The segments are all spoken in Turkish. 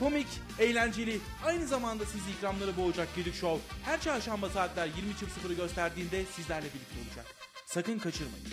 komik, eğlenceli, aynı zamanda sizi ikramları boğacak Gedik Show her çarşamba saatler 20.00'ı gösterdiğinde sizlerle birlikte olacak. Sakın kaçırmayın.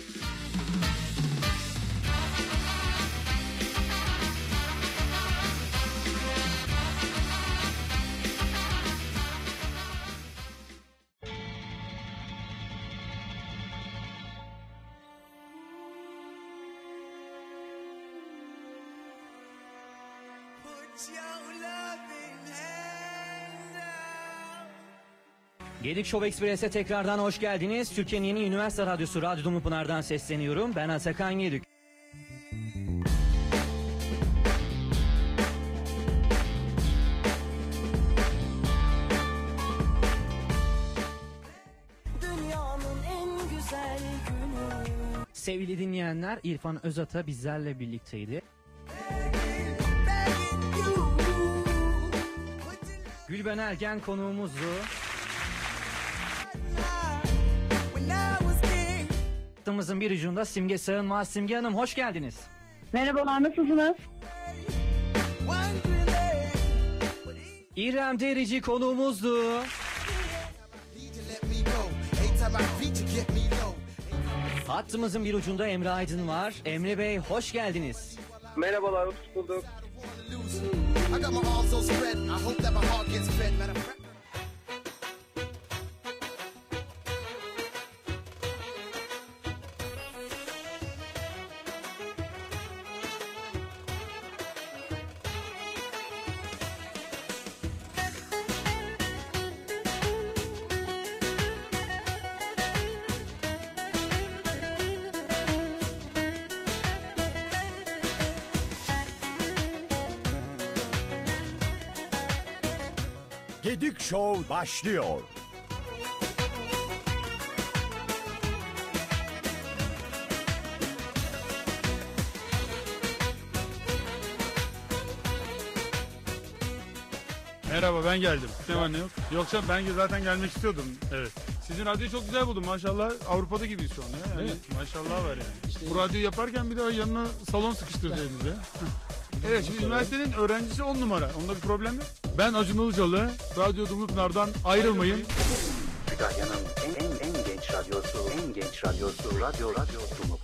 Gedik Show Express'e tekrardan hoş geldiniz. Türkiye'nin yeni üniversite radyosu Radyo Dumlupınar'dan sesleniyorum. Ben Atakan Gedik. Sevgili dinleyenler İrfan Özata bizlerle birlikteydi. Gülben Ergen konuğumuzdu. Hattımızın bir ucunda Simge Sağınmaz. Simge Hanım hoş geldiniz. Merhabalar nasılsınız? İrem Derici konuğumuzdu. Hattımızın bir ucunda Emre Aydın var. Emre Bey hoş geldiniz. Merhabalar, hoş bulduk. Gedik Show başlıyor. Merhaba ben geldim. Ne var ne yok? Yoksa ben zaten gelmek istiyordum. Evet. Sizin radyoyu çok güzel buldum maşallah. Avrupa'da gibiyiz şu an ya. Yani maşallah var yani. Bu radyoyu yaparken bir daha yanına salon sıkıştırsaydınız ya. evet şimdi üniversitenin öğrencisi 10 numara. Onda bir problem yok. Ben Acun Ilıcalı. Radyo Dumlupınar'dan ayrılmayın. Kütahya'nın en, en, en genç radyosu, en genç radyosu, Radyo Radyo Dumlupınar.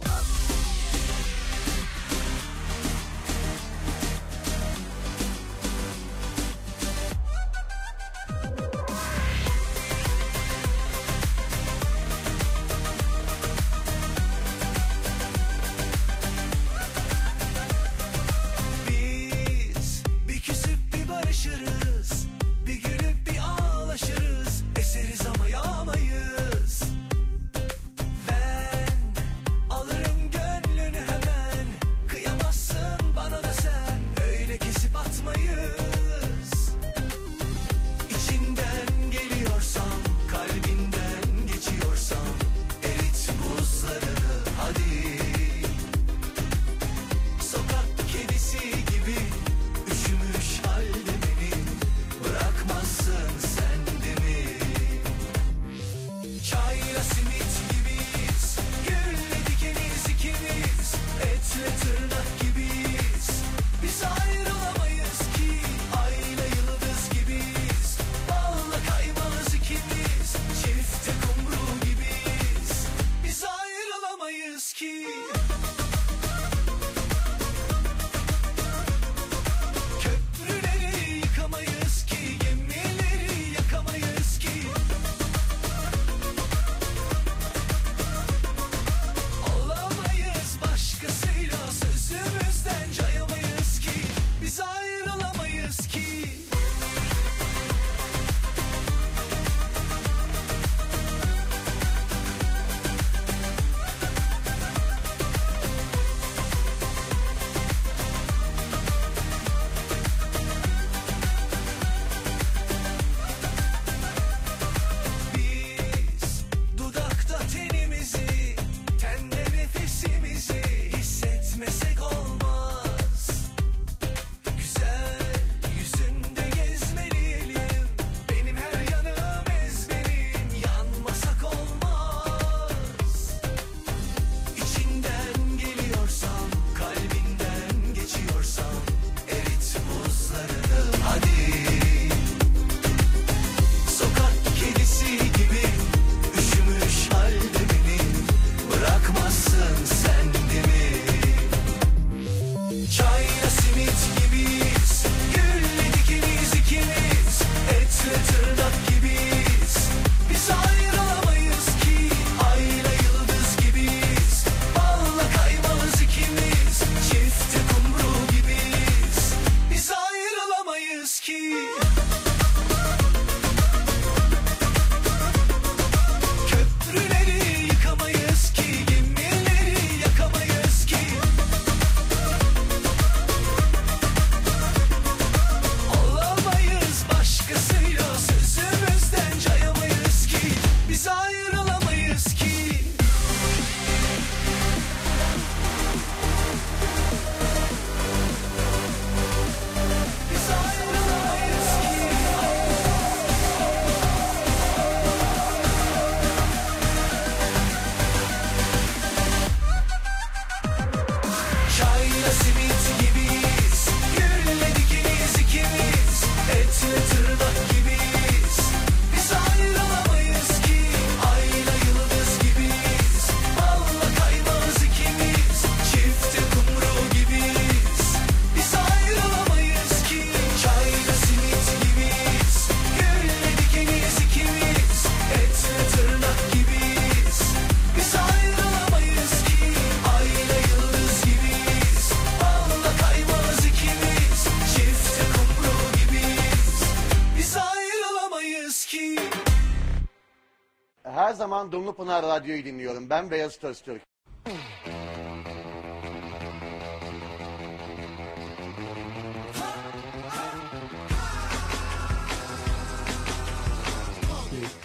Her zaman Dumlupınar Radyo'yu dinliyorum. Ben Beyaz Öztürk.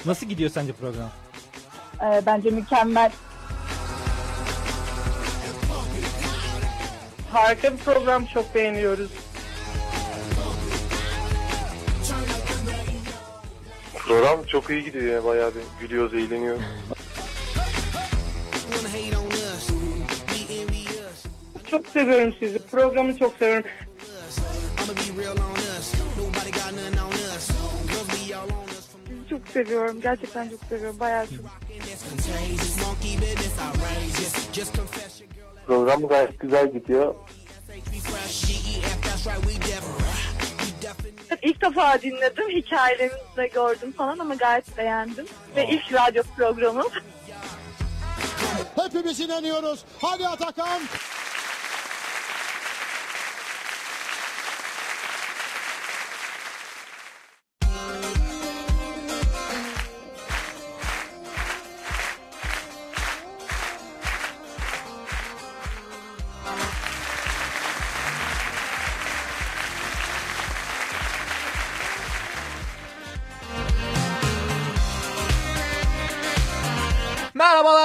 Nasıl gidiyor sence program? Ee, bence mükemmel. Harika bir program çok beğeniyoruz. Program çok iyi gidiyor ya bayağı bir gülüyoruz, eğleniyoruz. Çok seviyorum sizi. Programı çok seviyorum. Sizi çok seviyorum. Gerçekten çok seviyorum. Bayağı çok. Program gayet güzel gidiyor. İlk defa dinledim. Hikayelerinizi de gördüm falan ama gayet beğendim. Ve ilk radyo programım. Hepimiz inanıyoruz. Hadi Atakan.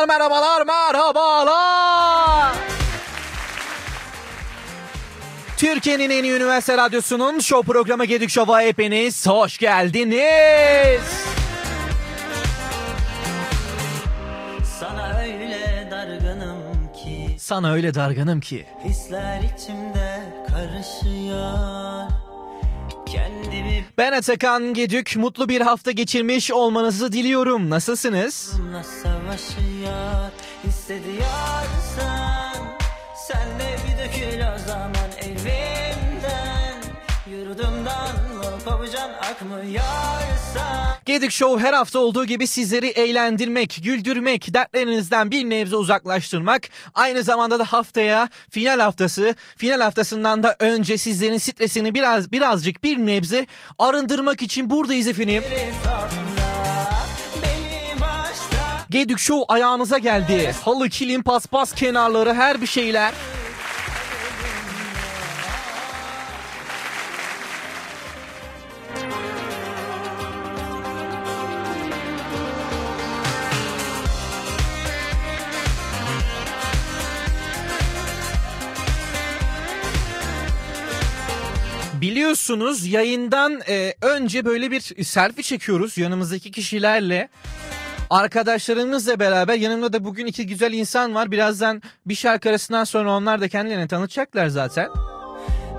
Merhabalar merhabalar merhabalar. Türkiye'nin en iyi üniversite radyosunun show programı Gedik Show'a hepiniz hoş geldiniz. Sana öyle dargınım ki Sana öyle dargınım ki. Hisler içimde karışıyor Kendimi Ben Atakan Gedük mutlu bir hafta geçirmiş olmanızı diliyorum. Nasılsınız? bununla savaşıyor Hissediyorsan Sen de bir dökül o zaman evimden Yurdumdan kopacaksın akmıyorsa Gedik Show her hafta olduğu gibi sizleri eğlendirmek, güldürmek, dertlerinizden bir nebze uzaklaştırmak. Aynı zamanda da haftaya final haftası, final haftasından da önce sizlerin stresini biraz birazcık bir nebze arındırmak için buradayız efendim. Beni Gedik Show ayağınıza geldi. Halı, kilim, paspas kenarları her bir şeyler. Biliyorsunuz yayından e, önce böyle bir selfie çekiyoruz yanımızdaki kişilerle. Arkadaşlarımızla beraber yanımda da bugün iki güzel insan var. Birazdan bir şarkı arasından sonra onlar da kendilerini tanıtacaklar zaten.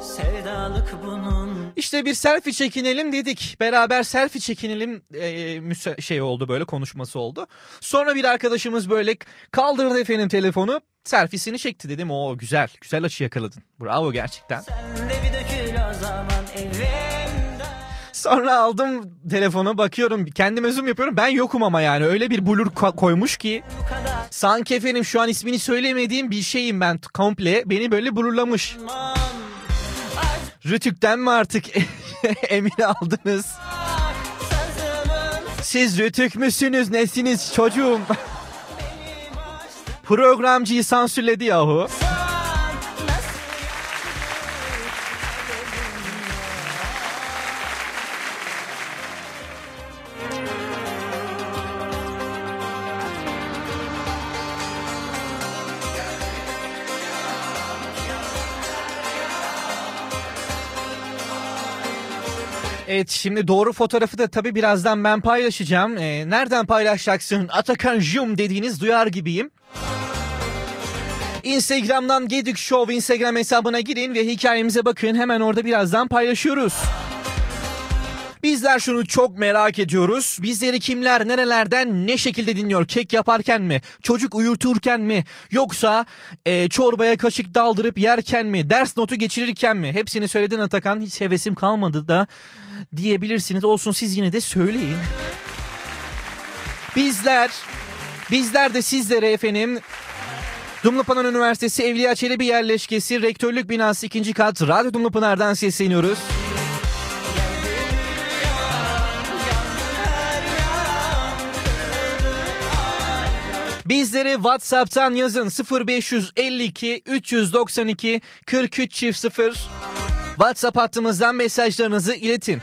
Sevdalık bunun İşte bir selfie çekinelim dedik. Beraber selfie çekinelim e, şey oldu böyle konuşması oldu. Sonra bir arkadaşımız böyle kaldırdı efendim telefonu. Selfiesini çekti dedim. O güzel. Güzel açı yakaladın. Bravo gerçekten. Sen de bir dökül o zaman evimden Sonra aldım telefonu bakıyorum kendime zoom yapıyorum ben yokum ama yani öyle bir blur ko- koymuş ki sanki efendim şu an ismini söylemediğim bir şeyim ben komple beni böyle blurlamış. Rütük'ten mi artık emin aldınız? Siz Rütük müsünüz nesiniz çocuğum? Programcıyı sansürledi yahu. Evet şimdi doğru fotoğrafı da tabii birazdan ben paylaşacağım. Ee, nereden paylaşacaksın? Atakan Jum dediğiniz duyar gibiyim. Instagram'dan Gedik Show Instagram hesabına girin ve hikayemize bakın. Hemen orada birazdan paylaşıyoruz. Bizler şunu çok merak ediyoruz. Bizleri kimler nerelerden ne şekilde dinliyor? Kek yaparken mi? Çocuk uyuturken mi? Yoksa e, çorbaya kaşık daldırıp yerken mi? Ders notu geçirirken mi? Hepsini söyledin Atakan. Hiç hevesim kalmadı da diyebilirsiniz. Olsun siz yine de söyleyin. Bizler, bizler de sizlere efendim Dumlupınar Üniversitesi Evliya Çelebi Yerleşkesi Rektörlük Binası 2. kat Radyo Dumlupınar'dan sesleniyoruz. Bizlere WhatsApp'tan yazın 0552 392 43 çift 0. WhatsApp hattımızdan mesajlarınızı iletin.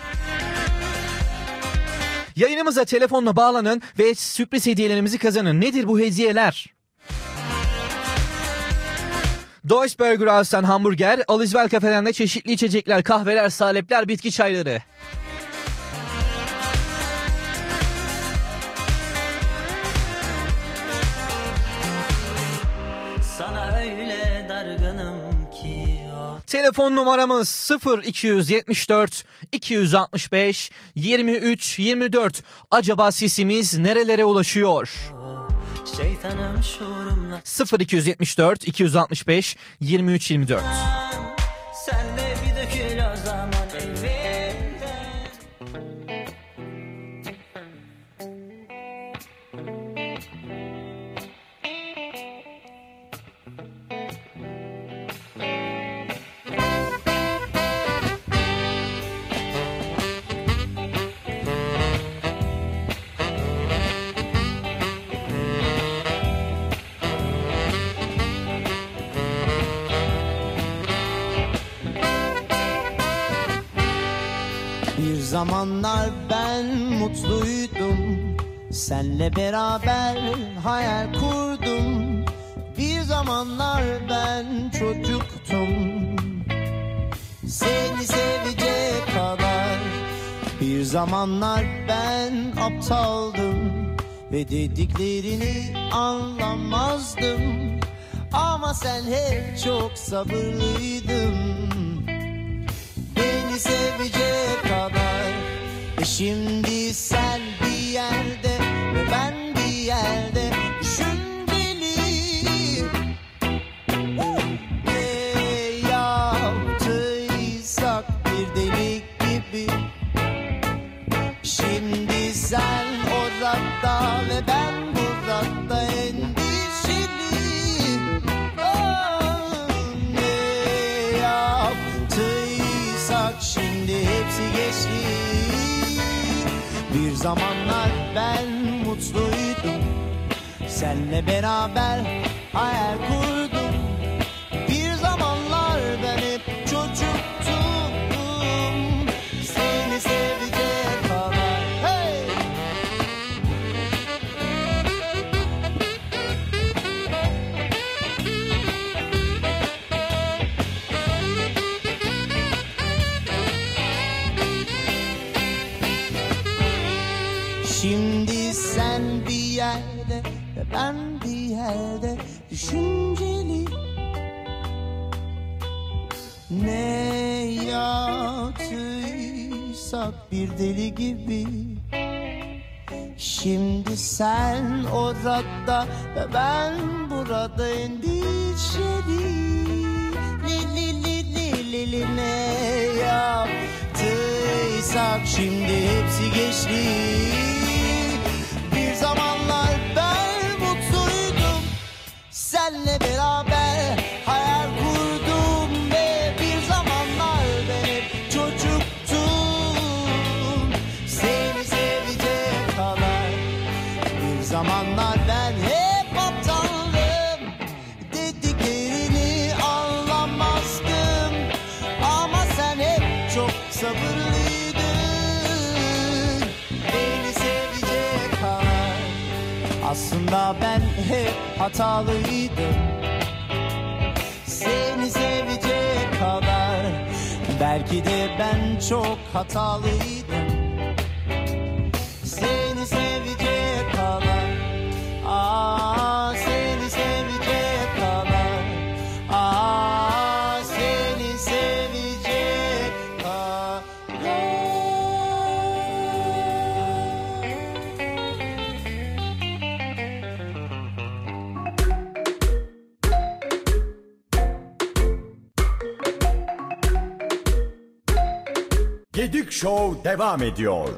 Yayınımıza telefonla bağlanın ve sürpriz hediyelerimizi kazanın. Nedir bu hediyeler? Deutsche Burger House'tan hamburger, Alizbel Kafe'den de çeşitli içecekler, kahveler, salepler, bitki çayları. Telefon numaramız 0274 265 23 24. Acaba sesimiz nerelere ulaşıyor? Şeytanım şuurumla 0274 265 23 24. zamanlar ben mutluydum. Senle beraber hayal kurdum. Bir zamanlar ben çocuktum. Seni sevecek kadar Bir zamanlar ben aptaldım. Ve dediklerini anlamazdım. Ama sen hep çok sabırlıydın sevecek kadar. E şimdi sen bir yerde ve ben bir yerde zamanlar ben mutluydum. Senle beraber hayal kurdum bir deli gibi. Şimdi sen orada ve ben burada endişeli. Li li li li li li ne yaptıysak şimdi hepsi geçti Aslında ben hep hatalıydım. Seni sevecek kadar. Belki de ben çok hatalıydım. Seni sevecek Show devam ediyor.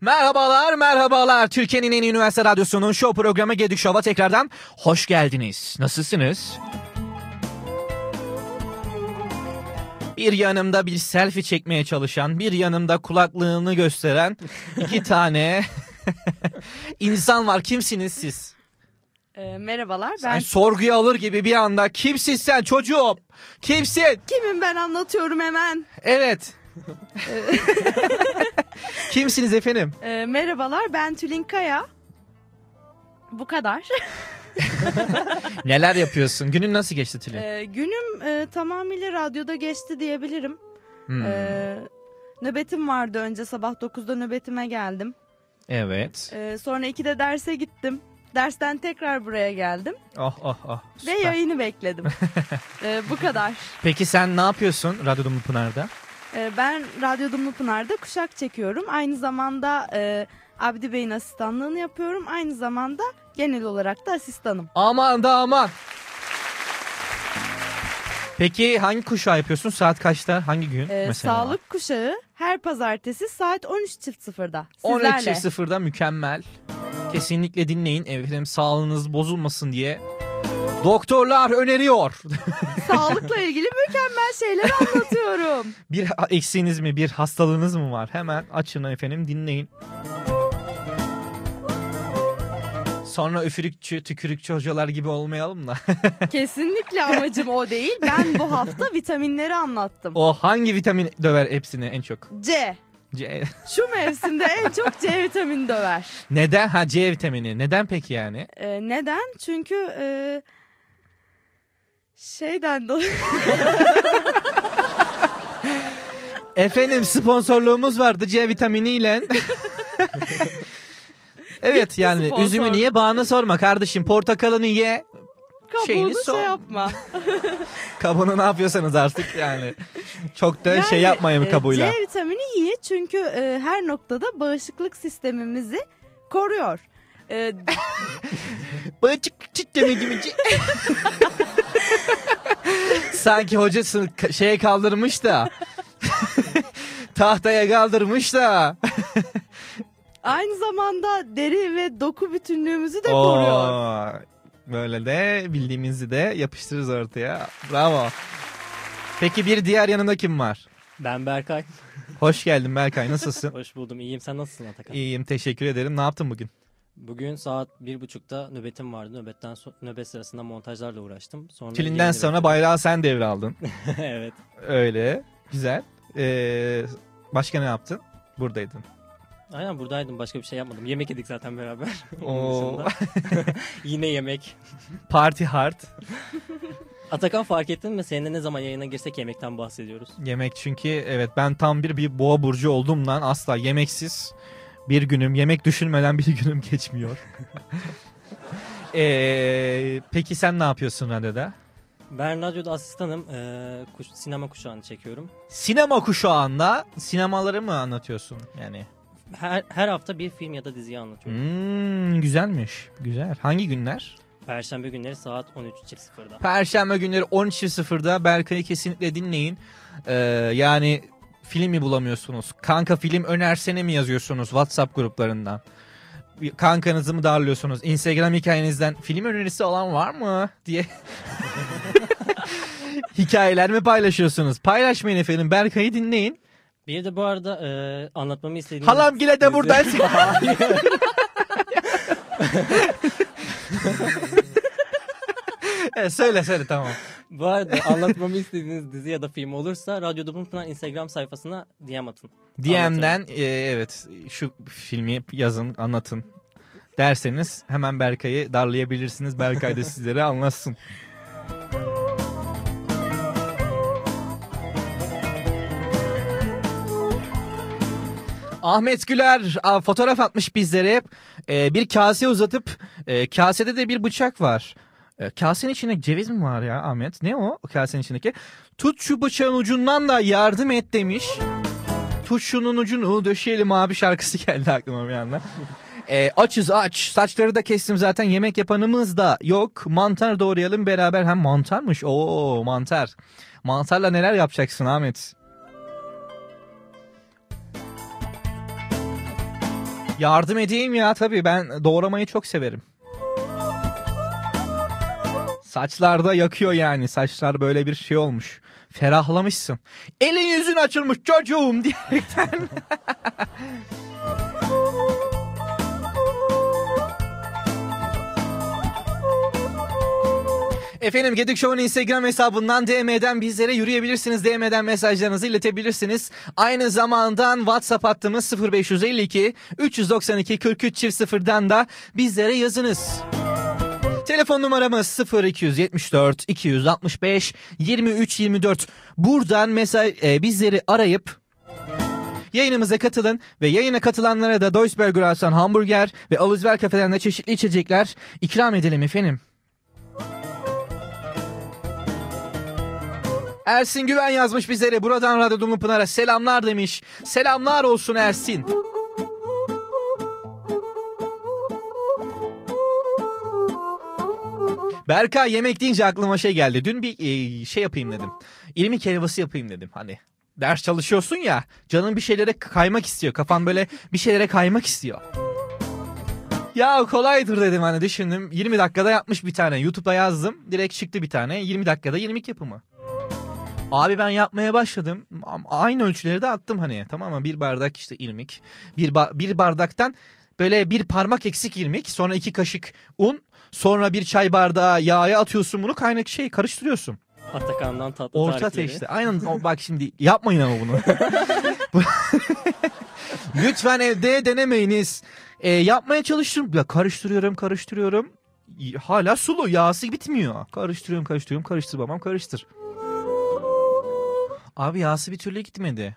Merhabalar, merhabalar. Türkiye'nin en iyi üniversite radyosunun show programı Gedik Show'a tekrardan hoş geldiniz. Nasılsınız? Bir yanımda bir selfie çekmeye çalışan, bir yanımda kulaklığını gösteren iki tane insan var. Kimsiniz siz? Ee, merhabalar Sen ben sorguya alır gibi bir anda kimsin sen çocuğum? Kimsin? kimim ben anlatıyorum hemen. Evet. Kimsiniz efendim? Ee, merhabalar ben Tülin Kaya. Bu kadar. Neler yapıyorsun? Günün nasıl geçti Tülin? Ee, günüm e, tamamıyla radyoda geçti diyebilirim. Hmm. Ee, nöbetim vardı önce sabah 9'da nöbetime geldim. Evet. Ee, sonra 2'de derse gittim. Dersten tekrar buraya geldim Oh oh oh. ve süper. yayını bekledim. Ee, bu kadar. Peki sen ne yapıyorsun Radyo Dumlu Pınar'da? Ee, ben Radyo Dumlu Pınar'da kuşak çekiyorum. Aynı zamanda e, Abdi Bey'in asistanlığını yapıyorum. Aynı zamanda genel olarak da asistanım. Aman da aman. Peki hangi kuşağı yapıyorsun? Saat kaçta? Hangi gün Ee, mesela? sağlık kuşağı her pazartesi saat 13.00'da. Sizlerle. 13.00'da mükemmel. Kesinlikle dinleyin. Efendim sağlığınız bozulmasın diye. Doktorlar öneriyor. Sağlıkla ilgili mükemmel şeyler anlatıyorum. bir eksiğiniz mi, bir hastalığınız mı var? Hemen açın efendim dinleyin. Sonra üfürükçü, tükürükçü hocalar gibi olmayalım da. Kesinlikle amacım o değil. Ben bu hafta vitaminleri anlattım. o hangi vitamin döver hepsini en çok? C. C. Şu mevsimde en çok C vitamini döver. Neden? Ha C vitamini. Neden peki yani? Ee, neden? Çünkü e, şeyden dolayı. Efendim sponsorluğumuz vardı C vitaminiyle. Evet yani sponsor. üzümü niye bağını sorma kardeşim. Portakalını ye. Şeyini Kabuğunu sor. şey yapma. Kabuğunu ne yapıyorsanız artık yani. Çok da şey Yani, yapmayın e, kabuğuyla. C vitamini iyi çünkü e, her noktada bağışıklık sistemimizi koruyor. E, Bağışıklık sistemi Sanki hocası şeye kaldırmış da. Tahtaya kaldırmış da. Aynı zamanda deri ve doku bütünlüğümüzü de koruyor. Oo, Böyle de bildiğimizi de yapıştırırız ortaya. Bravo. Peki bir diğer yanında kim var? Ben Berkay. Hoş geldin Berkay nasılsın? Hoş buldum. İyiyim. Sen nasılsın Atakan? İyiyim teşekkür ederim. Ne yaptın bugün? Bugün saat bir buçukta nöbetim vardı. Nöbetten so- nöbet sırasında montajlarla uğraştım. Sonra Tilinden yayını sonra bayrağı sen devraldın. evet. Öyle. Güzel. Ee, başka ne yaptın? Buradaydın. Aynen buradaydım. Başka bir şey yapmadım. Yemek yedik zaten beraber. Oo. Yine yemek. Party hard. Atakan fark ettin mi? Seninle ne zaman yayına girsek yemekten bahsediyoruz. Yemek çünkü evet ben tam bir bir boğa burcu olduğumdan asla yemeksiz bir günüm yemek düşünmeden bir günüm geçmiyor. Ee, peki sen ne yapıyorsun radyoda? Ben radyoda asistanım. Ee, kuş, sinema kuşağını çekiyorum. Sinema kuşağında sinemaları mı anlatıyorsun yani? Her, her hafta bir film ya da diziyi anlatıyorum. Hmm, güzelmiş. Güzel. Hangi günler? Perşembe günleri saat 13.00'da. Perşembe günleri 13.00'da Berkay'ı kesinlikle dinleyin. Ee, yani film mi bulamıyorsunuz? Kanka film önersene mi yazıyorsunuz WhatsApp gruplarından? Kankanızı mı darlıyorsunuz? Instagram hikayenizden film önerisi olan var mı diye hikayeler mi paylaşıyorsunuz? Paylaşmayın efendim. Berkay'ı dinleyin. Bir de bu arada e, anlatmamı istediğiniz... Halam gile de burada. Hayır. evet, söyle söyle tamam. Bu arada anlatmamı istediğiniz dizi ya da film olursa Radyo Dublin Pınar Instagram sayfasına DM atın. DM'den e, evet şu filmi yazın anlatın derseniz hemen Berkay'ı darlayabilirsiniz. Berkay da sizlere anlatsın. Ahmet Güler a, fotoğraf atmış bizlere. E, bir kase uzatıp e, kasede de bir bıçak var. E, kasenin içinde ceviz mi var ya Ahmet? Ne o kasenin içindeki? Tut şu bıçağın ucundan da yardım et demiş. Tut şunun ucunu döşeyelim abi şarkısı geldi aklıma bir anda. E, açız aç. Saçları da kestim zaten yemek yapanımız da yok. Mantar doğrayalım beraber. Hem mantarmış. Oo mantar. Mantarla neler yapacaksın Ahmet? Yardım edeyim ya tabii ben doğramayı çok severim. Saçlarda yakıyor yani. Saçlar böyle bir şey olmuş. Ferahlamışsın. Elin yüzün açılmış çocuğum diyerekten. Efendim Gedik Show'un Instagram hesabından DM'den bizlere yürüyebilirsiniz. DM'den mesajlarınızı iletebilirsiniz. Aynı zamandan WhatsApp hattımız 0552 392 43 çift sıfırdan da bizlere yazınız. Telefon numaramız 0274 265 23 24. Buradan mesaj e, bizleri arayıp Yayınımıza katılın ve yayına katılanlara da Deutsche Aslan Hamburger ve Aluzver Kafe'den de çeşitli içecekler ikram edelim efendim. Ersin Güven yazmış bizlere. Buradan Radyo Dumlu Pınar'a selamlar demiş. Selamlar olsun Ersin. Berkay yemek deyince aklıma şey geldi. Dün bir e, şey yapayım dedim. İlmi helvası yapayım dedim. Hani ders çalışıyorsun ya. Canın bir şeylere kaymak istiyor. Kafan böyle bir şeylere kaymak istiyor. Ya kolaydır dedim hani düşündüm. 20 dakikada yapmış bir tane. YouTube'da yazdım. Direkt çıktı bir tane. 20 dakikada 20 yapımı. Abi ben yapmaya başladım. Aynı ölçüleri de attım hani. Tamam mı? Bir bardak işte irmik. Bir, ba- bir bardaktan böyle bir parmak eksik irmik. Sonra iki kaşık un. Sonra bir çay bardağı yağa atıyorsun bunu kaynak şey karıştırıyorsun. Atakan'dan tatlı Orta tarifleri. ateşte. Aynen o bak şimdi yapmayın ama bunu. Lütfen evde denemeyiniz. E, yapmaya çalıştım. Ya karıştırıyorum karıştırıyorum. Hala sulu yağsı bitmiyor. Karıştırıyorum karıştırıyorum karıştır babam karıştır. Abi yağsı bir türlü gitmedi.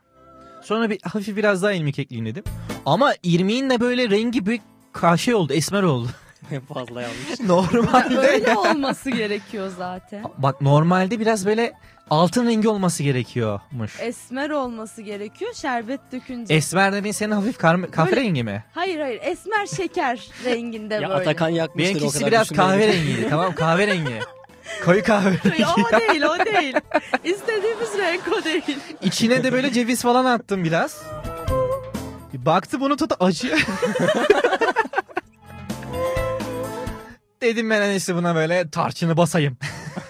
Sonra bir hafif biraz daha ilmik ekleyeyim dedim. Ama irmiğin de böyle rengi bir kaşe oldu esmer oldu. Fazla yanlış. Normalde Öyle olması gerekiyor zaten. Bak normalde biraz böyle altın rengi olması gerekiyormuş. Esmer olması gerekiyor şerbet dökünce. Esmer dediğin senin hafif kar- kahverengi mi? Hayır hayır esmer şeker renginde Ya böyle. Atakan yakmıştır o Benimkisi kadar biraz düşünmeyin. kahverengiydi tamam kahverengi. Koyu kahverengi. o değil o değil. İstediğimiz renk o değil. İçine de böyle ceviz falan attım biraz. Bir Baktı bunun tadı acı. Dedim ben en iyisi buna böyle tarçını basayım.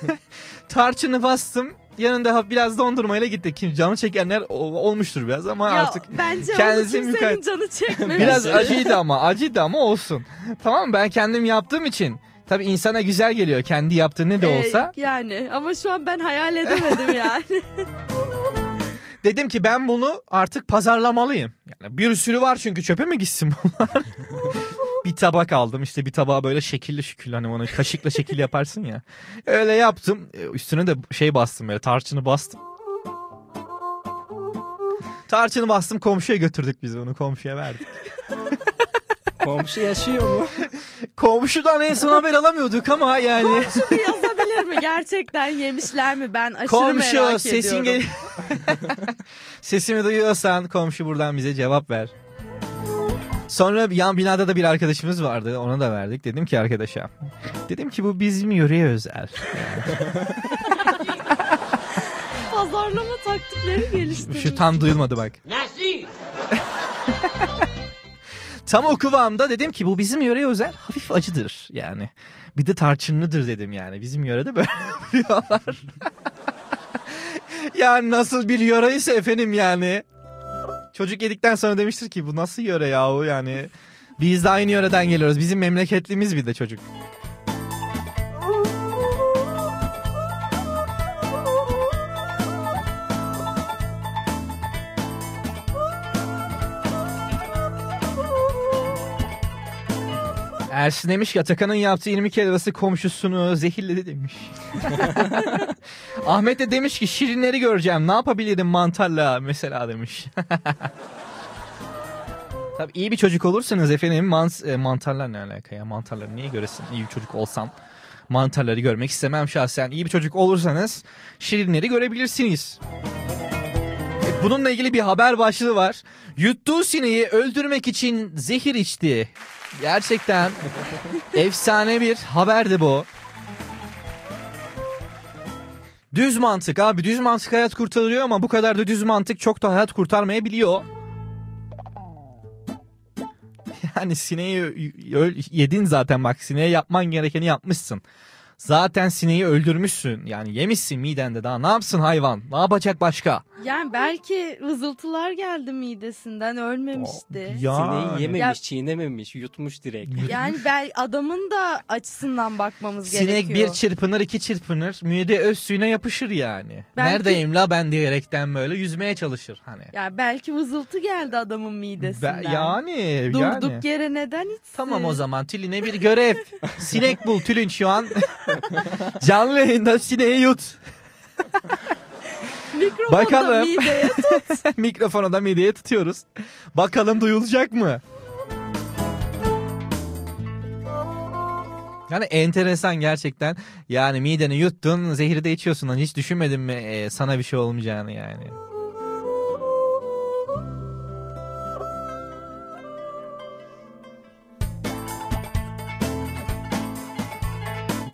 tarçını bastım. Yanında ha- biraz dondurmayla gittik. Kim canı çekenler ol- olmuştur biraz ama Ya artık bence kendisi mükay- canı çekmemiş. biraz acıydı ama acıydı ama olsun. Tamam mı? ben kendim yaptığım için tabii insana güzel geliyor kendi yaptığı ne de Ee, olsa. yani ama şu an ben hayal edemedim yani. Dedim ki ben bunu artık pazarlamalıyım. Yani bir sürü var çünkü çöpe mi gitsin bunlar? bir tabak aldım işte bir tabağa böyle şekilli şükürlü hani onu kaşıkla şekil yaparsın ya. Öyle yaptım. E, Üstüne de şey bastım böyle tarçını bastım. Tarçını bastım komşuya götürdük biz onu komşuya verdik. Komşu yaşıyor mu? Komşudan en son haber alamıyorduk ama yani. Komşu bir yazabilir mi? Gerçekten yemişler mi? Ben aşırı Komşu merak sesin ediyorum. gel Sesimi duyuyorsan komşu buradan bize cevap ver. Sonra yan binada da bir arkadaşımız vardı. Ona da verdik. Dedim ki arkadaşa. Dedim ki bu bizim yöreye özel. Pazarlama taktikleri geliştirmiş. Şu tam duyulmadı bak. Nasıl? Tam o kıvamda dedim ki bu bizim yöreye özel hafif acıdır yani. Bir de tarçınlıdır dedim yani. Bizim yörede böyle yapıyorlar. yani nasıl bir yöre ise efendim yani. Çocuk yedikten sonra demiştir ki bu nasıl yöre yahu yani. Biz de aynı yöreden geliyoruz. Bizim memleketlimiz bir de çocuk. Ersin demiş ki Atakan'ın yaptığı 20 helvası komşusunu zehirledi demiş. Ahmet de demiş ki şirinleri göreceğim ne yapabilirim mantarla mesela demiş. Tabii iyi bir çocuk olursanız efendim mant e, mantarlar ne alaka ya mantarları niye göresin iyi bir çocuk olsam mantarları görmek istemem şahsen. İyi bir çocuk olursanız şirinleri görebilirsiniz. Bununla ilgili bir haber başlığı var. Yuttuğu sineği öldürmek için zehir içti. Gerçekten efsane bir haberdi bu. Düz mantık abi düz mantık hayat kurtarıyor ama bu kadar da düz mantık çok da hayat kurtarmayabiliyor. Yani sineği yedin zaten bak sineğe yapman gerekeni yapmışsın. Zaten sineği öldürmüşsün. Yani yemişsin midende daha ne yapsın hayvan? Ne yapacak başka? Yani belki vızıltılar geldi midesinden ölmemişti. Ya- Sineği yememiş, Ya- çiğnememiş, yutmuş direkt. Yani bel adamın da açısından bakmamız Sinek gerekiyor. bir çırpınır iki çırpınır mide öz suyuna yapışır yani. Belki- Neredeyim la ben diyerekten böyle yüzmeye çalışır hani. Ya belki vızıltı geldi adamın midesinden. Ben- yani Durduk yani. yere neden içsin? Tamam o zaman Tülin'e bir görev. Sinek bul Tülin şu an. Canlı yayında sineği yut. Mikrofonu Bakalım. da mideye tut. Mikrofonu da mideye tutuyoruz. Bakalım duyulacak mı? Yani enteresan gerçekten. Yani mideni yuttun, zehri de içiyorsun. Hani hiç düşünmedin mi e, sana bir şey olmayacağını yani?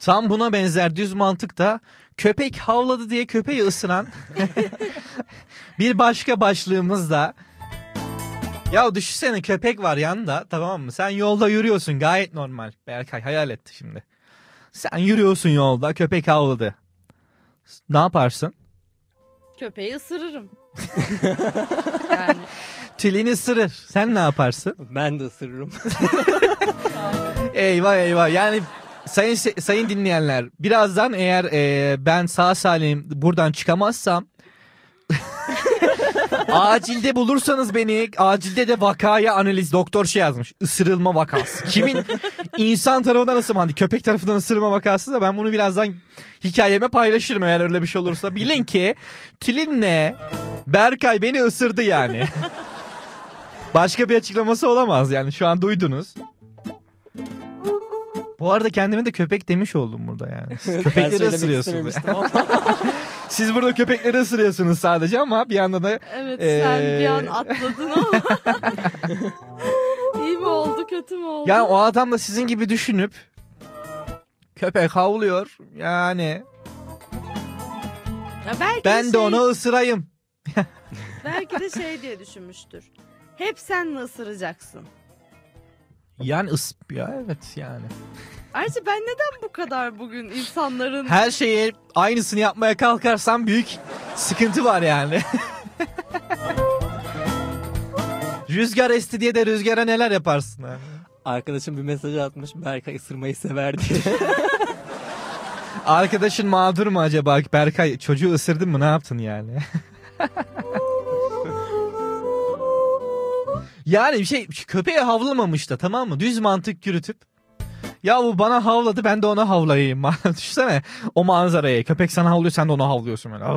Tam buna benzer düz mantık da köpek havladı diye köpeği ısıran bir başka başlığımız da ya düşünsene köpek var yanında tamam mı? Sen yolda yürüyorsun gayet normal. Berkay hayal etti şimdi. Sen yürüyorsun yolda köpek havladı. Ne yaparsın? Köpeği ısırırım. yani Tülini ısırır. Sen ne yaparsın? Ben de ısırırım. Eyvah eyvah. Yani sayın sayın dinleyenler birazdan eğer e, ben sağ salim buradan çıkamazsam acilde bulursanız beni acilde de vakaya analiz doktor şey yazmış ısırılma vakası. Kimin insan tarafından ısırma hani köpek tarafından ısırılma vakası da ben bunu birazdan hikayeme paylaşırım eğer öyle bir şey olursa. Bilin ki Tülin'le Berkay beni ısırdı yani. Başka bir açıklaması olamaz yani şu an duydunuz. Bu arada kendime de köpek demiş oldum burada yani. Köpekleri ısırıyorsunuz. Siz burada köpekleri ısırıyorsunuz sadece ama bir yandan da evet Ee, sen bir an atladın ama. İyi mi oldu kötü mü oldu? yani o adam da sizin gibi düşünüp köpek havlıyor yani Ya belki ben de de şey, onu ısırayım. belki de şey diye düşünmüştür. Hep sen mi ısıracaksın? Yani ıs ya evet yani. Ayrıca ben neden bu kadar bugün insanların Her şeye aynısını yapmaya kalkarsam büyük sıkıntı var yani. Rüzgar esti diye de rüzgara neler yaparsın ha? Arkadaşım bir mesaj atmış Berkay ısırmayı sever diye. Arkadaşın mağdur mu acaba? Berkay çocuğu ısırdın mı ne yaptın yani? yani bir şey köpeğe havlamamış da tamam mı? Düz mantık yürütüp ya bu bana havladı ben de ona havlayayım. Düşünsene o manzarayı. Köpek sana havlıyor sen de ona havlıyorsun. Böyle.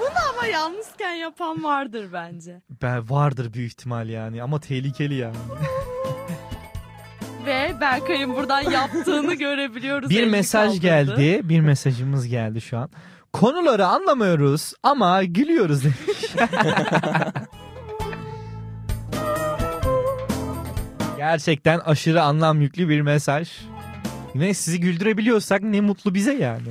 bunu ama yalnızken yapan vardır bence. ben vardır büyük ihtimal yani ama tehlikeli yani. Ve Berkay'ın buradan yaptığını görebiliyoruz. Bir mesaj kaldırdı. geldi. Bir mesajımız geldi şu an. Konuları anlamıyoruz ama gülüyoruz demiş. Gerçekten aşırı anlam yüklü bir mesaj. Yine sizi güldürebiliyorsak ne mutlu bize yani.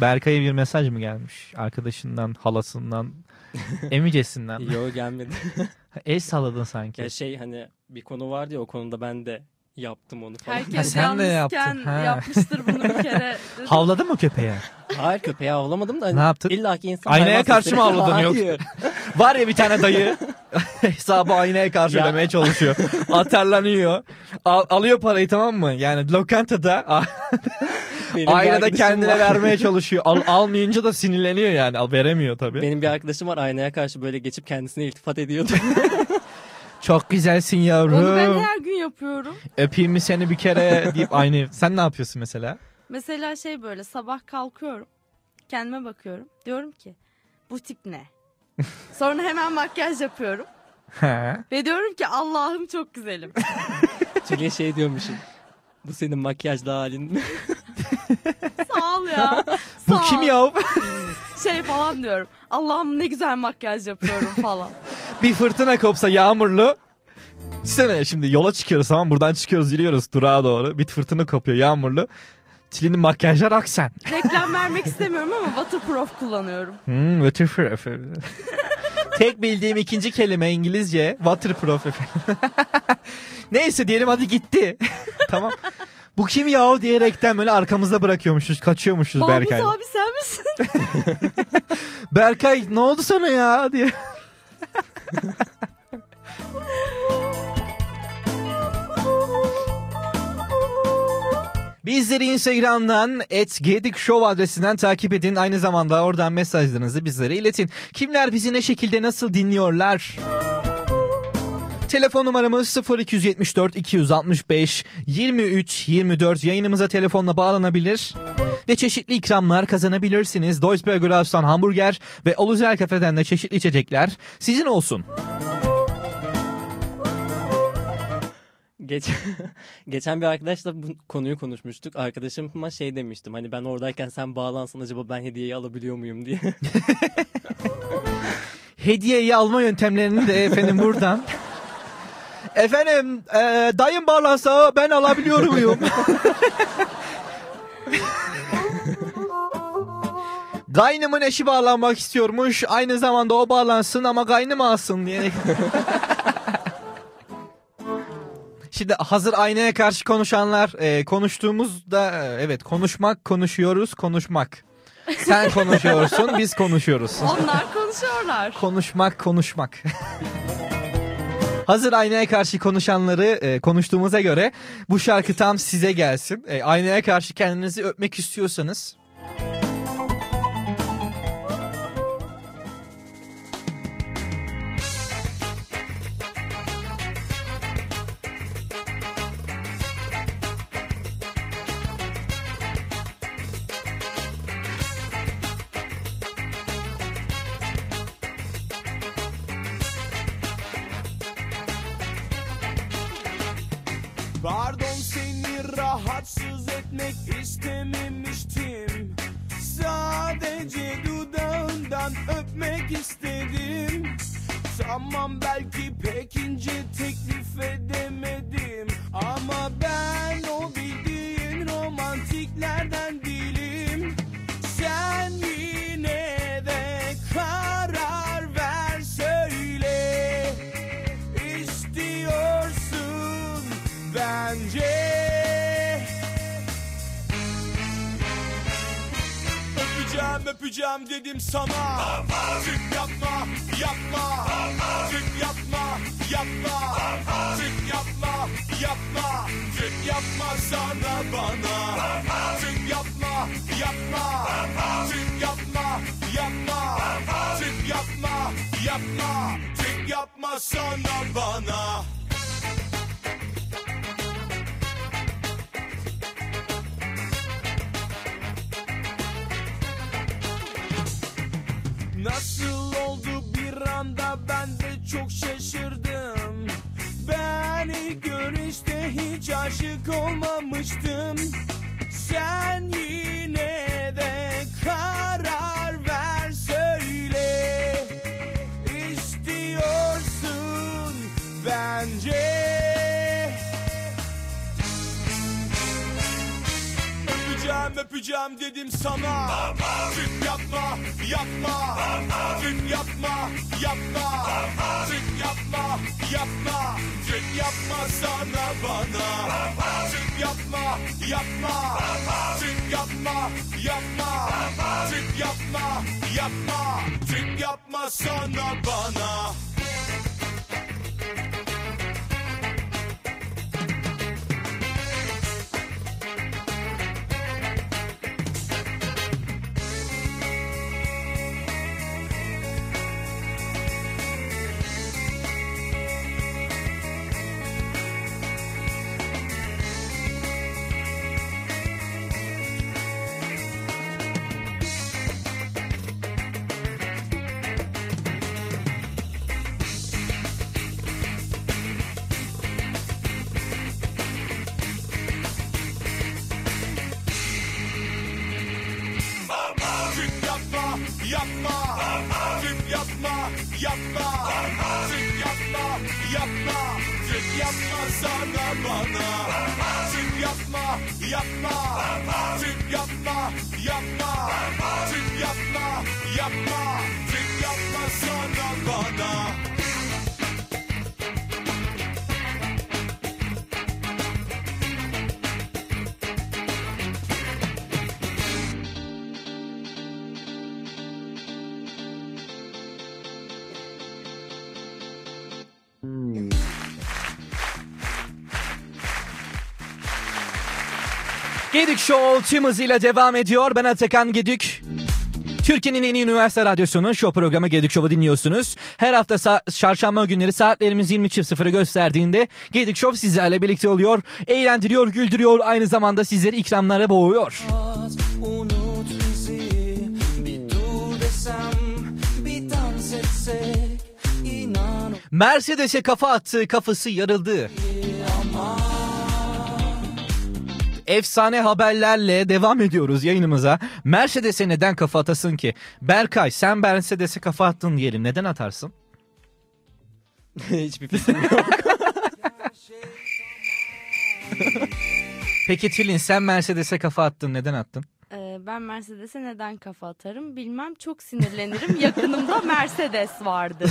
Berkay'a bir mesaj mı gelmiş? Arkadaşından, halasından, emicesinden. Yok gelmedi. El salladın sanki. ya şey hani bir konu vardı ya o konuda ben de yaptım onu falan. Herkes Ha, sen de yaptın, ha. yapmıştır bunu bir kere. Havladın mı köpeğe? Hayır köpeğe avlamadım da hani Ne yaptın? İlla ki insan Aynaya karşı mı avladın yok? Var ya bir tane dayı hesabı aynaya karşı Ya. ödemeye çalışıyor. Atarlanıyor. Al- alıyor parayı tamam mı? Yani lokantada aynada kendine var. vermeye çalışıyor. Al, almayınca da sinirleniyor yani. Al, veremiyor tabii. Benim bir arkadaşım var aynaya karşı böyle geçip kendisine iltifat ediyordu. Çok güzelsin Onu ben yavrum. her gün yapıyorum. Öpeyim mi seni bir kere deyip aynı. Sen ne yapıyorsun mesela? Mesela şey böyle sabah kalkıyorum. Kendime bakıyorum. Diyorum ki bu tip ne? Sonra hemen makyaj yapıyorum. Ve diyorum ki Allah'ım çok güzelim. Çünkü şey diyormuşum. Bu senin makyajlı halin. Sağ ol ya. Bu Sağ kim ol. ya? Şey falan diyorum. Allah'ım ne güzel makyaj yapıyorum falan. bir fırtına kopsa yağmurlu. Düşünsene şimdi yola çıkıyoruz tamam buradan çıkıyoruz yürüyoruz durağa doğru. Bir fırtına kopuyor yağmurlu. Tili'nin makyajlar aksen. Reklam vermek istemiyorum ama waterproof kullanıyorum. Hmm, waterproof. Tek bildiğim ikinci kelime İngilizce waterproof efendim. Neyse diyelim hadi gitti. tamam. Bu kim yahu diyerekten böyle arkamızda bırakıyormuşuz, kaçıyormuşuz Mahmut Berkay. abi sen misin? Berkay ne oldu sana ya diye. Bizleri Instagram'dan @gedikshow adresinden takip edin. Aynı zamanda oradan mesajlarınızı bizlere iletin. Kimler bizi ne şekilde nasıl dinliyorlar? Telefon numaramız 0274 265 23 24 yayınımıza telefonla bağlanabilir ve çeşitli ikramlar kazanabilirsiniz. Deutsche Haus'tan hamburger ve Oluzel Kafe'den de çeşitli içecekler sizin olsun. Geç, geçen bir arkadaşla bu konuyu konuşmuştuk. Arkadaşıma şey demiştim. Hani ben oradayken sen bağlansın acaba ben hediyeyi alabiliyor muyum diye. Hediyeyi alma yöntemlerini de efendim buradan. Efendim e, dayım bağlansa ben alabiliyor muyum? Kaynımın eşi bağlanmak istiyormuş. Aynı zamanda o bağlansın ama kaynım alsın diye. Şimdi hazır aynaya karşı konuşanlar e, konuştuğumuzda e, evet konuşmak konuşuyoruz konuşmak. Sen konuşuyorsun biz konuşuyoruz. Onlar konuşuyorlar. Konuşmak konuşmak. Hazır aynaya karşı konuşanları e, konuştuğumuza göre bu şarkı tam size gelsin. E, aynaya karşı kendinizi öpmek istiyorsanız Nasıl oldu bir anda? Ben de çok şaşırdım. Ben ilk görüşte hiç aşık olmamıştım. Sen yine de karar ver söyle. İstiyorsun bence. Öpeceğim öpeceğim dedim sana. Çık yapma yapma Çık yapma yapma. Çık yapma yapma. Çık yapma sana bana. Çık yapma yapma. Çık yapma yapma. Çık yapma yapma. Çık yapma sana bana yapma Çık yapma yapma Çık yapma sana bana Gedik Show tüm hızıyla devam ediyor. Ben Atakan Gedik. Türkiye'nin en iyi üniversite radyosunun show programı Gedik Show'u dinliyorsunuz. Her hafta sa- çarşamba günleri saatlerimiz 20.00'ı gösterdiğinde Gedik Show sizlerle birlikte oluyor. Eğlendiriyor, güldürüyor, aynı zamanda sizleri ikramlara boğuyor. Mercedes'e kafa attı, kafası yarıldı. Efsane haberlerle devam ediyoruz yayınımıza. Mercedes'e neden kafa atasın ki? Berkay sen Mercedes'e kafa attın diyelim. Neden atarsın? Hiçbir fikrim yok. Peki Tülin sen Mercedes'e kafa attın. Neden attın? Ee, ben Mercedes'e neden kafa atarım bilmem çok sinirlenirim. Yakınımda Mercedes vardı.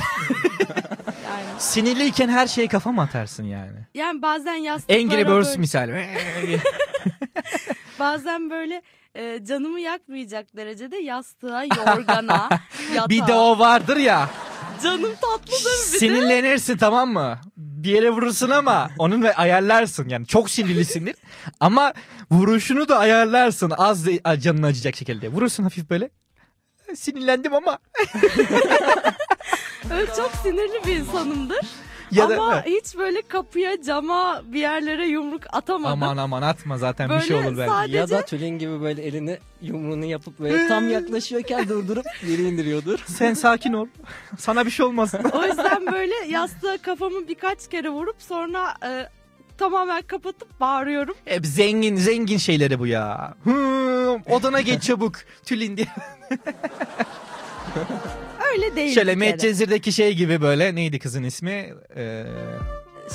yani, Sinirliyken her şeye kafa mı atarsın yani? yani bazen yastıklara Angry Birds böyle- misal. Bazen böyle e, canımı yakmayacak derecede yastığa, yorgana, yatağa. bir de o vardır ya. Canım tatlıdır bir de. Sinirlenirsin tamam mı? Bir yere vurursun ama onun ve ayarlarsın yani çok sinirlisindir. ama vuruşunu da ayarlarsın az da canın acıyacak şekilde. Vurursun hafif böyle. Sinirlendim ama. Öyle çok sinirli bir insanımdır. Ya da- Ama hiç böyle kapıya, cama, bir yerlere yumruk atamadım. Aman aman atma zaten bir şey Böyle olur belki. sadece- Ya da Tülin gibi böyle elini yumruğunu yapıp böyle tam yaklaşıyorken durdurup geri indiriyordur. Sen sakin ol. Sana bir şey olmaz. O yüzden böyle yastığa kafamı birkaç kere vurup sonra e, tamamen kapatıp bağırıyorum. Hep zengin zengin şeyleri bu ya. Hı, odana geç çabuk. Tülin diye. Öyle değil Şöyle. Medcezir'deki şey gibi böyle neydi kızın ismi? Ee,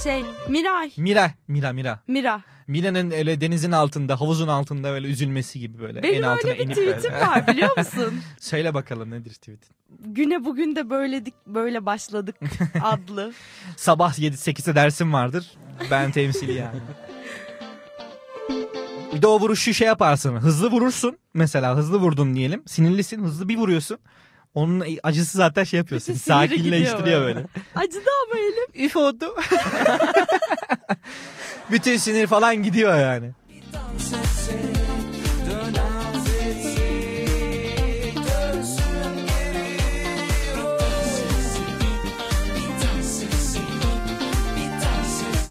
Şey Miray. Mira. Mira Mira. Mira. Mira'nın öyle denizin altında, havuzun altında böyle üzülmesi gibi böyle. Benim en altına öyle bir inip tweetim böyle. var biliyor musun? Söyle bakalım nedir tweetin? Güne bugün de böyledik, böyle başladık adlı. Sabah 7-8'de dersim vardır. Ben temsili yani. Bir de o vuruşu şey yaparsın. Hızlı vurursun. Mesela hızlı vurdun diyelim. Sinirlisin. Hızlı bir vuruyorsun. Onun acısı zaten şey yapıyor seni. Sakinleştiriyor gidiyor böyle. Acıdı ama elim. Üf oldu. Bütün sinir falan gidiyor yani.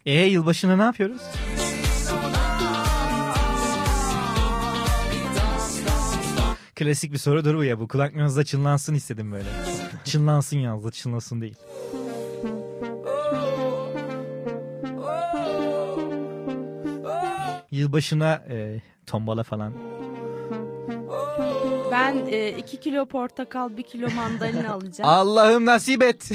E yılbaşında ne yapıyoruz? Klasik bir sorudur bu ya. Bu kulaklarınızda çınlansın istedim böyle. çınlansın yazdı, çınlasın değil. Yılbaşına e, tombala falan. Ben 2 kilo portakal, 1 kilo mandalina alacağım. Allah'ım nasip et.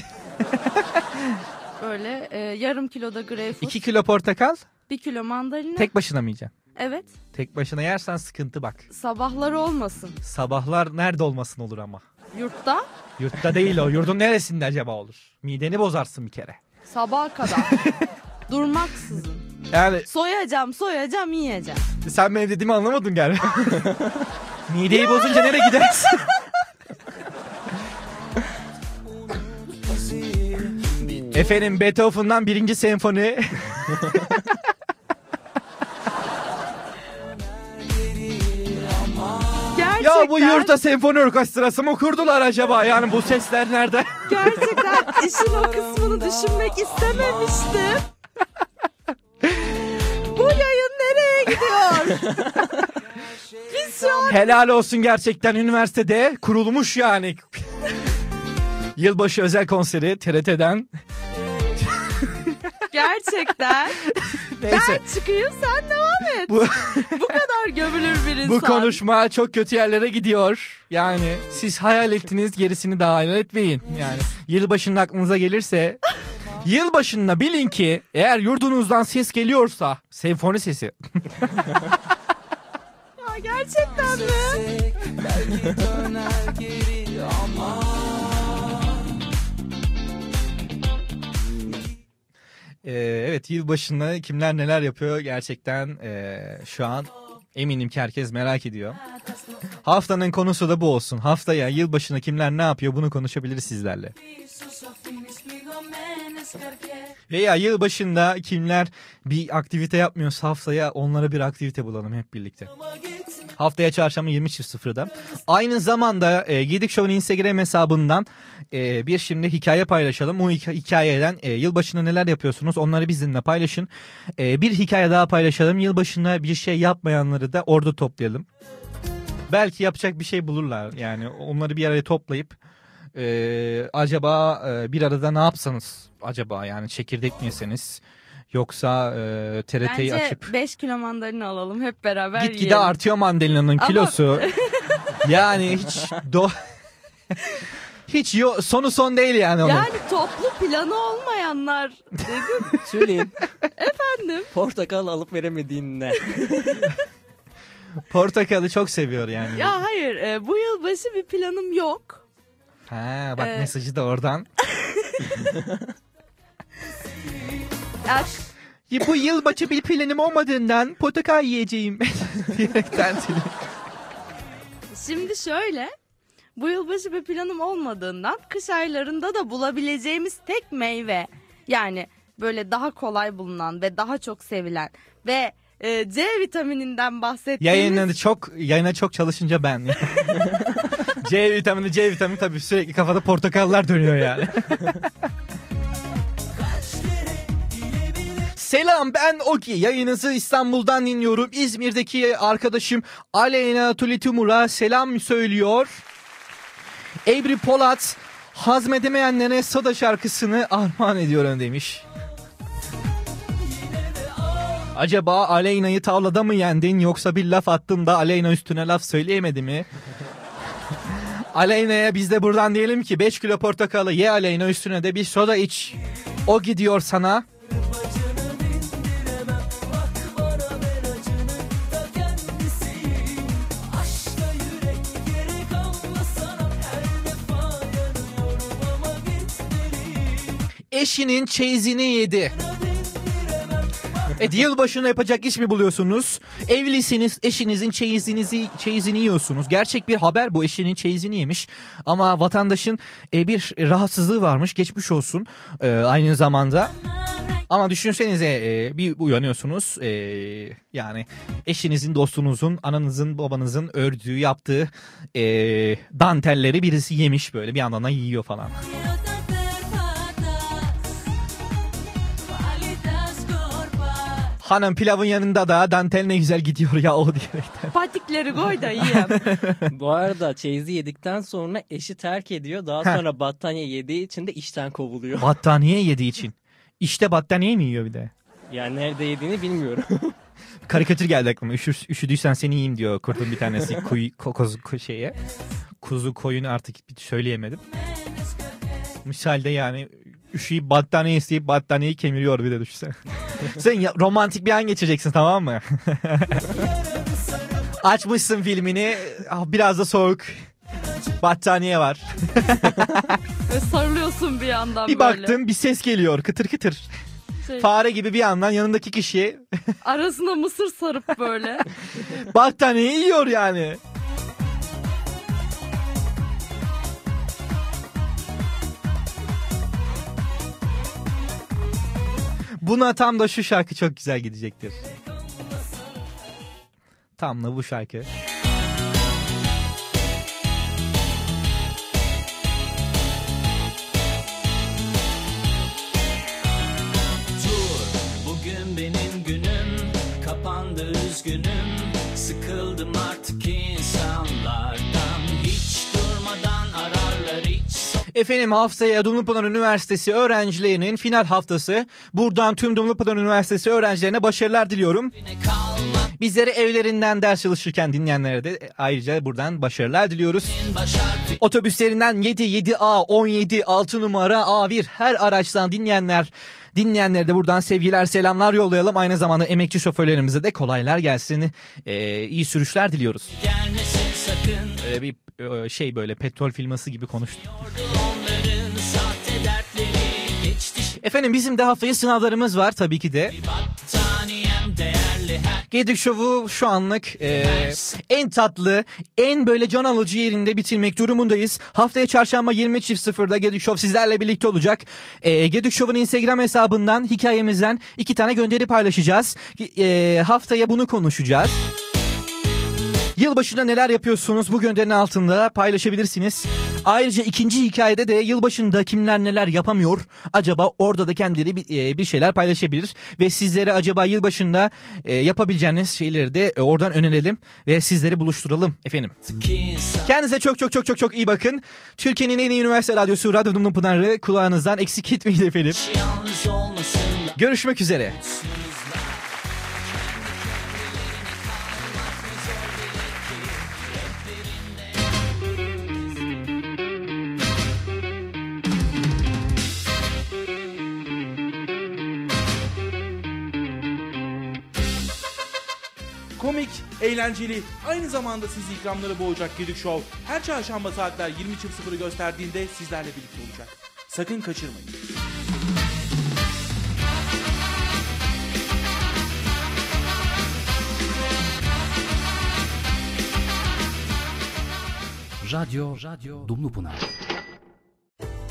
Böyle e, yarım kilo da greyfurt, 2 kilo portakal 1 kilo mandalina. tek başına mı yiyeceksin? Evet. Tek başına yersen sıkıntı bak. Sabahları olmasın. Sabahlar nerede olmasın olur ama. Yurtta Yurtta değil o. Yurdun neresinde acaba olur? Mideni bozarsın bir kere. sabaha kadar. Durmaksızın. Yani Soyacağım, soyacağım, yiyeceğim. sen benim dediğimi anlamadın galiba. Mideyi bozunca nereye gidersin? Efendim Beethoven'dan birinci senfoni. Gerçekten, ya bu yurtta senfoni orkestrası mı kurdular acaba? Yani bu sesler nerede? gerçekten işin o kısmını düşünmek istememiştim. bu yayın nereye gidiyor? Biz şu an Helal olsun gerçekten üniversitede kurulmuş yani. Yılbaşı özel konseri TRT'den. gerçekten Neyse. ben çıkayım sen devam et. Bu- Bu, kadar gömülür bir insan. Bu konuşma çok kötü yerlere gidiyor. Yani siz hayal ettiniz gerisini daha hayal etmeyin. Yani yılbaşının aklınıza gelirse yılbaşında bilin ki eğer yurdunuzdan ses geliyorsa senfoni sesi. Ya gerçekten mi? Ee, evet yılbaşında kimler neler yapıyor gerçekten ee, şu an eminim ki herkes merak ediyor. Haftanın konusu da bu olsun. Haftaya yılbaşında kimler ne yapıyor bunu konuşabiliriz sizlerle. Veya yılbaşında kimler bir aktivite yapmıyorsa haftaya onlara bir aktivite bulalım hep birlikte. Haftaya çarşamba 20.00'da. Aynı zamanda e, Gedik Show'un Instagram hesabından e, bir şimdi hikaye paylaşalım. O hika- hikayeden e, yılbaşında neler yapıyorsunuz onları bizimle paylaşın. E, bir hikaye daha paylaşalım. Yılbaşında bir şey yapmayanları da orada toplayalım. Belki yapacak bir şey bulurlar. Yani onları bir araya toplayıp e, acaba e, bir arada ne yapsanız acaba yani çekirdek mi yeseniz yoksa e, TRT'yi Bence açıp 5 kilo mandalina alalım hep beraber gitgide yiyelim. artıyor mandalina'nın Ama- kilosu. yani hiç do hiç yo- sonu son değil yani onun. Yani toplu planı olmayanlar dedim. Tülin. Efendim? Portakal alıp veremediğin ne? Portakalı çok seviyor yani. Ya hayır e, bu yılbaşı bir planım yok. Ha bak Ee, mesajı da oradan. Ya bu yılbaşı bir planım olmadığından portakal yiyeceğim diyerekten şimdi şöyle. Bu yılbaşı bir planım olmadığından kış aylarında da bulabileceğimiz tek meyve. Yani böyle daha kolay bulunan ve daha çok sevilen ve e, C vitamininden bahsettiğimiz Yayınları çok yayına çok çalışınca ben. C vitamini C vitamini tabii sürekli kafada portakallar dönüyor yani. Selam ben Oki. Yayınınızı İstanbul'dan dinliyorum. İzmir'deki arkadaşım Aleyna Tulitumur'a selam söylüyor. Ebri Polat hazmedemeyenlere soda şarkısını armağan ediyorum demiş. Acaba Aleyna'yı tavlada mı yendin yoksa bir laf attın da Aleyna üstüne laf söyleyemedi mi? Aleyna'ya biz de buradan diyelim ki 5 kilo portakalı ye Aleyna üstüne de bir soda iç. O gidiyor sana. Eşinin çeyizini yedi. Evet yılbaşına yapacak iş mi buluyorsunuz? Evlisiniz eşinizin çeyizinizi, çeyizini yiyorsunuz. Gerçek bir haber bu eşinin çeyizini yemiş. Ama vatandaşın e, bir rahatsızlığı varmış geçmiş olsun e, aynı zamanda. Ama düşünsenize e, bir uyanıyorsunuz e, yani eşinizin dostunuzun ananızın babanızın ördüğü yaptığı e, dantelleri birisi yemiş böyle bir yandan da yiyor falan. Hanım pilavın yanında da dantel ne güzel gidiyor ya o diyerekten. patikleri koy da yiyeyim. Bu arada çeyizi yedikten sonra eşi terk ediyor. Daha Heh. sonra battaniye yediği için de işten kovuluyor. Battaniye yediği için. İşte battaniye mi yiyor bir de? Yani nerede yediğini bilmiyorum. Karikatür geldi aklıma. Üşür, üşüdüysen seni yiyeyim diyor kurdun bir tanesi kuy, kokoz ko- şeye. Kuzu koyun artık bir söyleyemedim. Misalde yani üşüyüp battaniye isteyip battaniyeyi kemiriyor bir de düşünsene. Sen ya- romantik bir an geçireceksin tamam mı? Açmışsın filmini. ah, Biraz da soğuk. Battaniye var. Ve sarılıyorsun bir yandan Bir böyle. baktım bir ses geliyor kıtır kıtır. Şey, Fare gibi bir yandan yanındaki kişi arasına mısır sarıp böyle. battaniye yiyor yani. Buna tam da şu şarkı çok güzel gidecektir. Tam da bu şarkı. Efendim haftaya Dumlupınar Üniversitesi öğrencilerinin final haftası. Buradan tüm Dumlupınar Üniversitesi öğrencilerine başarılar diliyorum. Bizleri evlerinden ders çalışırken dinleyenlere de ayrıca buradan başarılar diliyoruz. Otobüslerinden 7, 7A, 17, 6 numara, A1 her araçtan dinleyenler Dinleyenlere de buradan sevgiler selamlar yollayalım. Aynı zamanda emekçi şoförlerimize de kolaylar gelsin. Ee, iyi sürüşler diliyoruz. gelmesin sakın Öyle bir şey böyle petrol filması gibi geçti Efendim bizim de haftaya sınavlarımız var tabii ki de. Gedik Show'u şu anlık e, en tatlı, en böyle can alıcı yerinde bitirmek durumundayız. Haftaya çarşamba 20.00'da Gedik Show sizlerle birlikte olacak. E, Gedik Show'un Instagram hesabından, hikayemizden iki tane gönderi paylaşacağız. E, haftaya bunu konuşacağız. Yılbaşında neler yapıyorsunuz bu gönderinin altında paylaşabilirsiniz. Ayrıca ikinci hikayede de yılbaşında kimler neler yapamıyor acaba orada da kendileri bir, e, bir şeyler paylaşabilir. Ve sizlere acaba yılbaşında e, yapabileceğiniz şeyleri de e, oradan önerelim ve sizleri buluşturalım efendim. Kendinize çok çok çok çok çok iyi bakın. Türkiye'nin en iyi üniversite radyosu Radyo Dumdum Pınarı kulağınızdan eksik etmeyin efendim. Görüşmek üzere. Eğlenceli, aynı zamanda sizi ikramları boğacak Gedik Show her çarşamba saatler 20.00'ı gösterdiğinde sizlerle birlikte olacak. Sakın kaçırmayın. Radyo, Radyo Dumlupınar.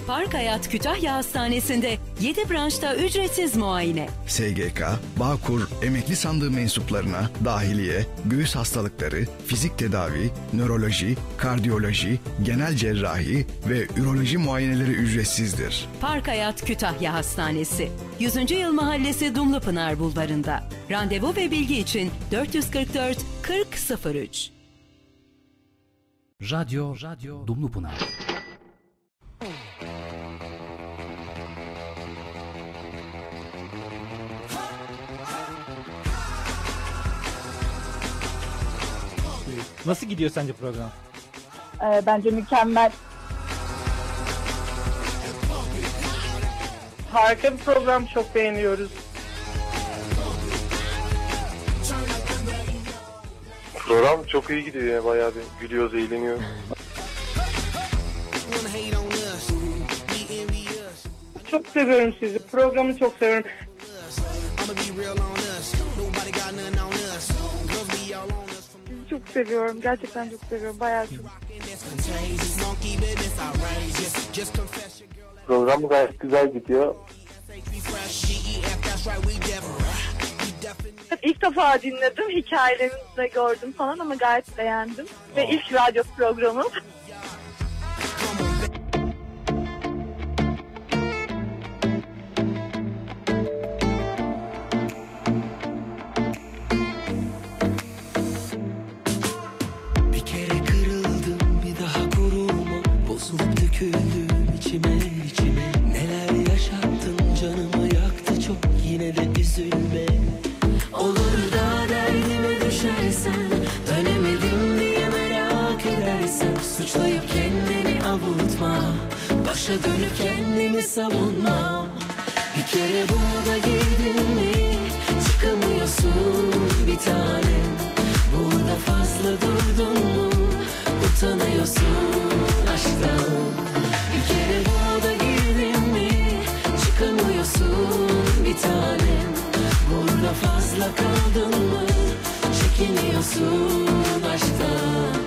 Park Hayat Kütahya Hastanesi'nde 7 branşta ücretsiz muayene. SGK, Bağkur, emekli sandığı mensuplarına dahiliye, göğüs hastalıkları, fizik tedavi, nöroloji, kardiyoloji, genel cerrahi ve üroloji muayeneleri ücretsizdir. Park Hayat Kütahya Hastanesi. 100. Yıl Mahallesi Dumlupınar Bulvarı'nda. Randevu ve bilgi için 444 4003. Radyo, Radyo Dumlupınar. Nasıl gidiyor sence program? Ee, bence mükemmel. Harika bir program çok beğeniyoruz. Program çok iyi gidiyor ya bayağı bir gülüyoruz, eğleniyoruz. Çok seviyorum sizi. Programı çok seviyorum. Sizi çok seviyorum. Gerçekten çok seviyorum. Bayağı çok. Program gayet güzel gidiyor. İlk defa dinledim. Hikayelerinizi de gördüm falan ama gayet beğendim. Ve ilk radyo programım. Kendini savunma Bir kere burada girdin mi Çıkamıyorsun bir tanem Burada fazla durdun mu Utanıyorsun aşktan. Bir kere burada girdin mi Çıkamıyorsun bir tanem Burada fazla kaldın mı Çekiniyorsun aşktan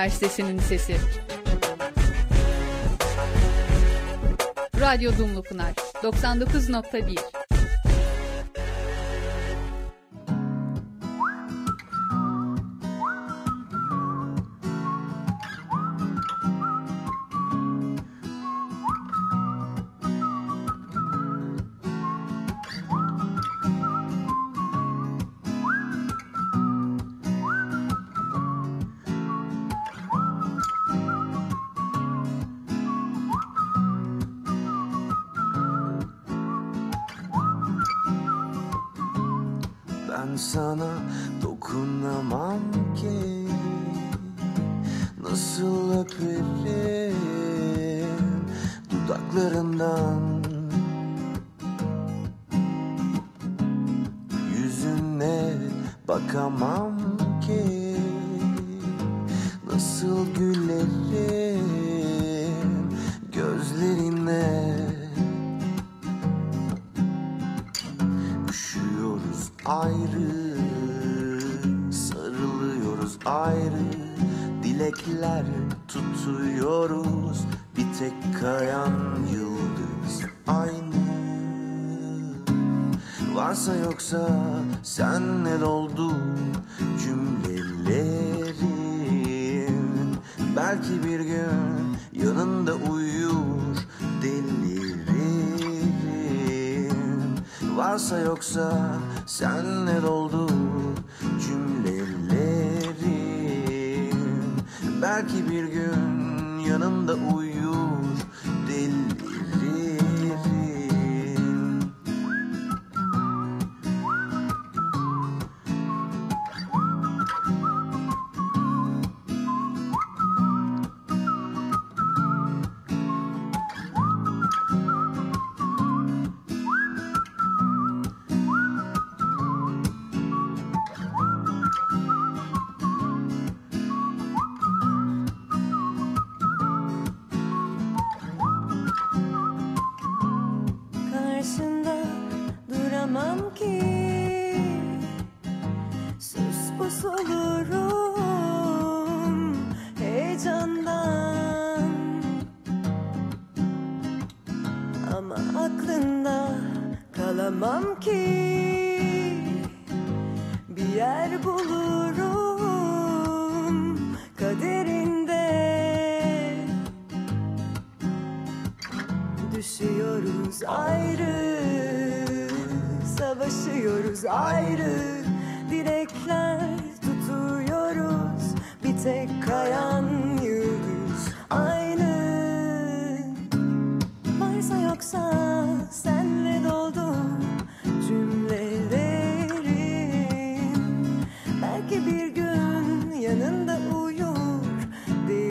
Üniversitesi'nin sesi. Radyo Dumlu Pınar 99.1 Belki bir gün yanında uyur delirim Varsa yoksa senle doldu cümlelerim. Belki bir gün yanımda uyur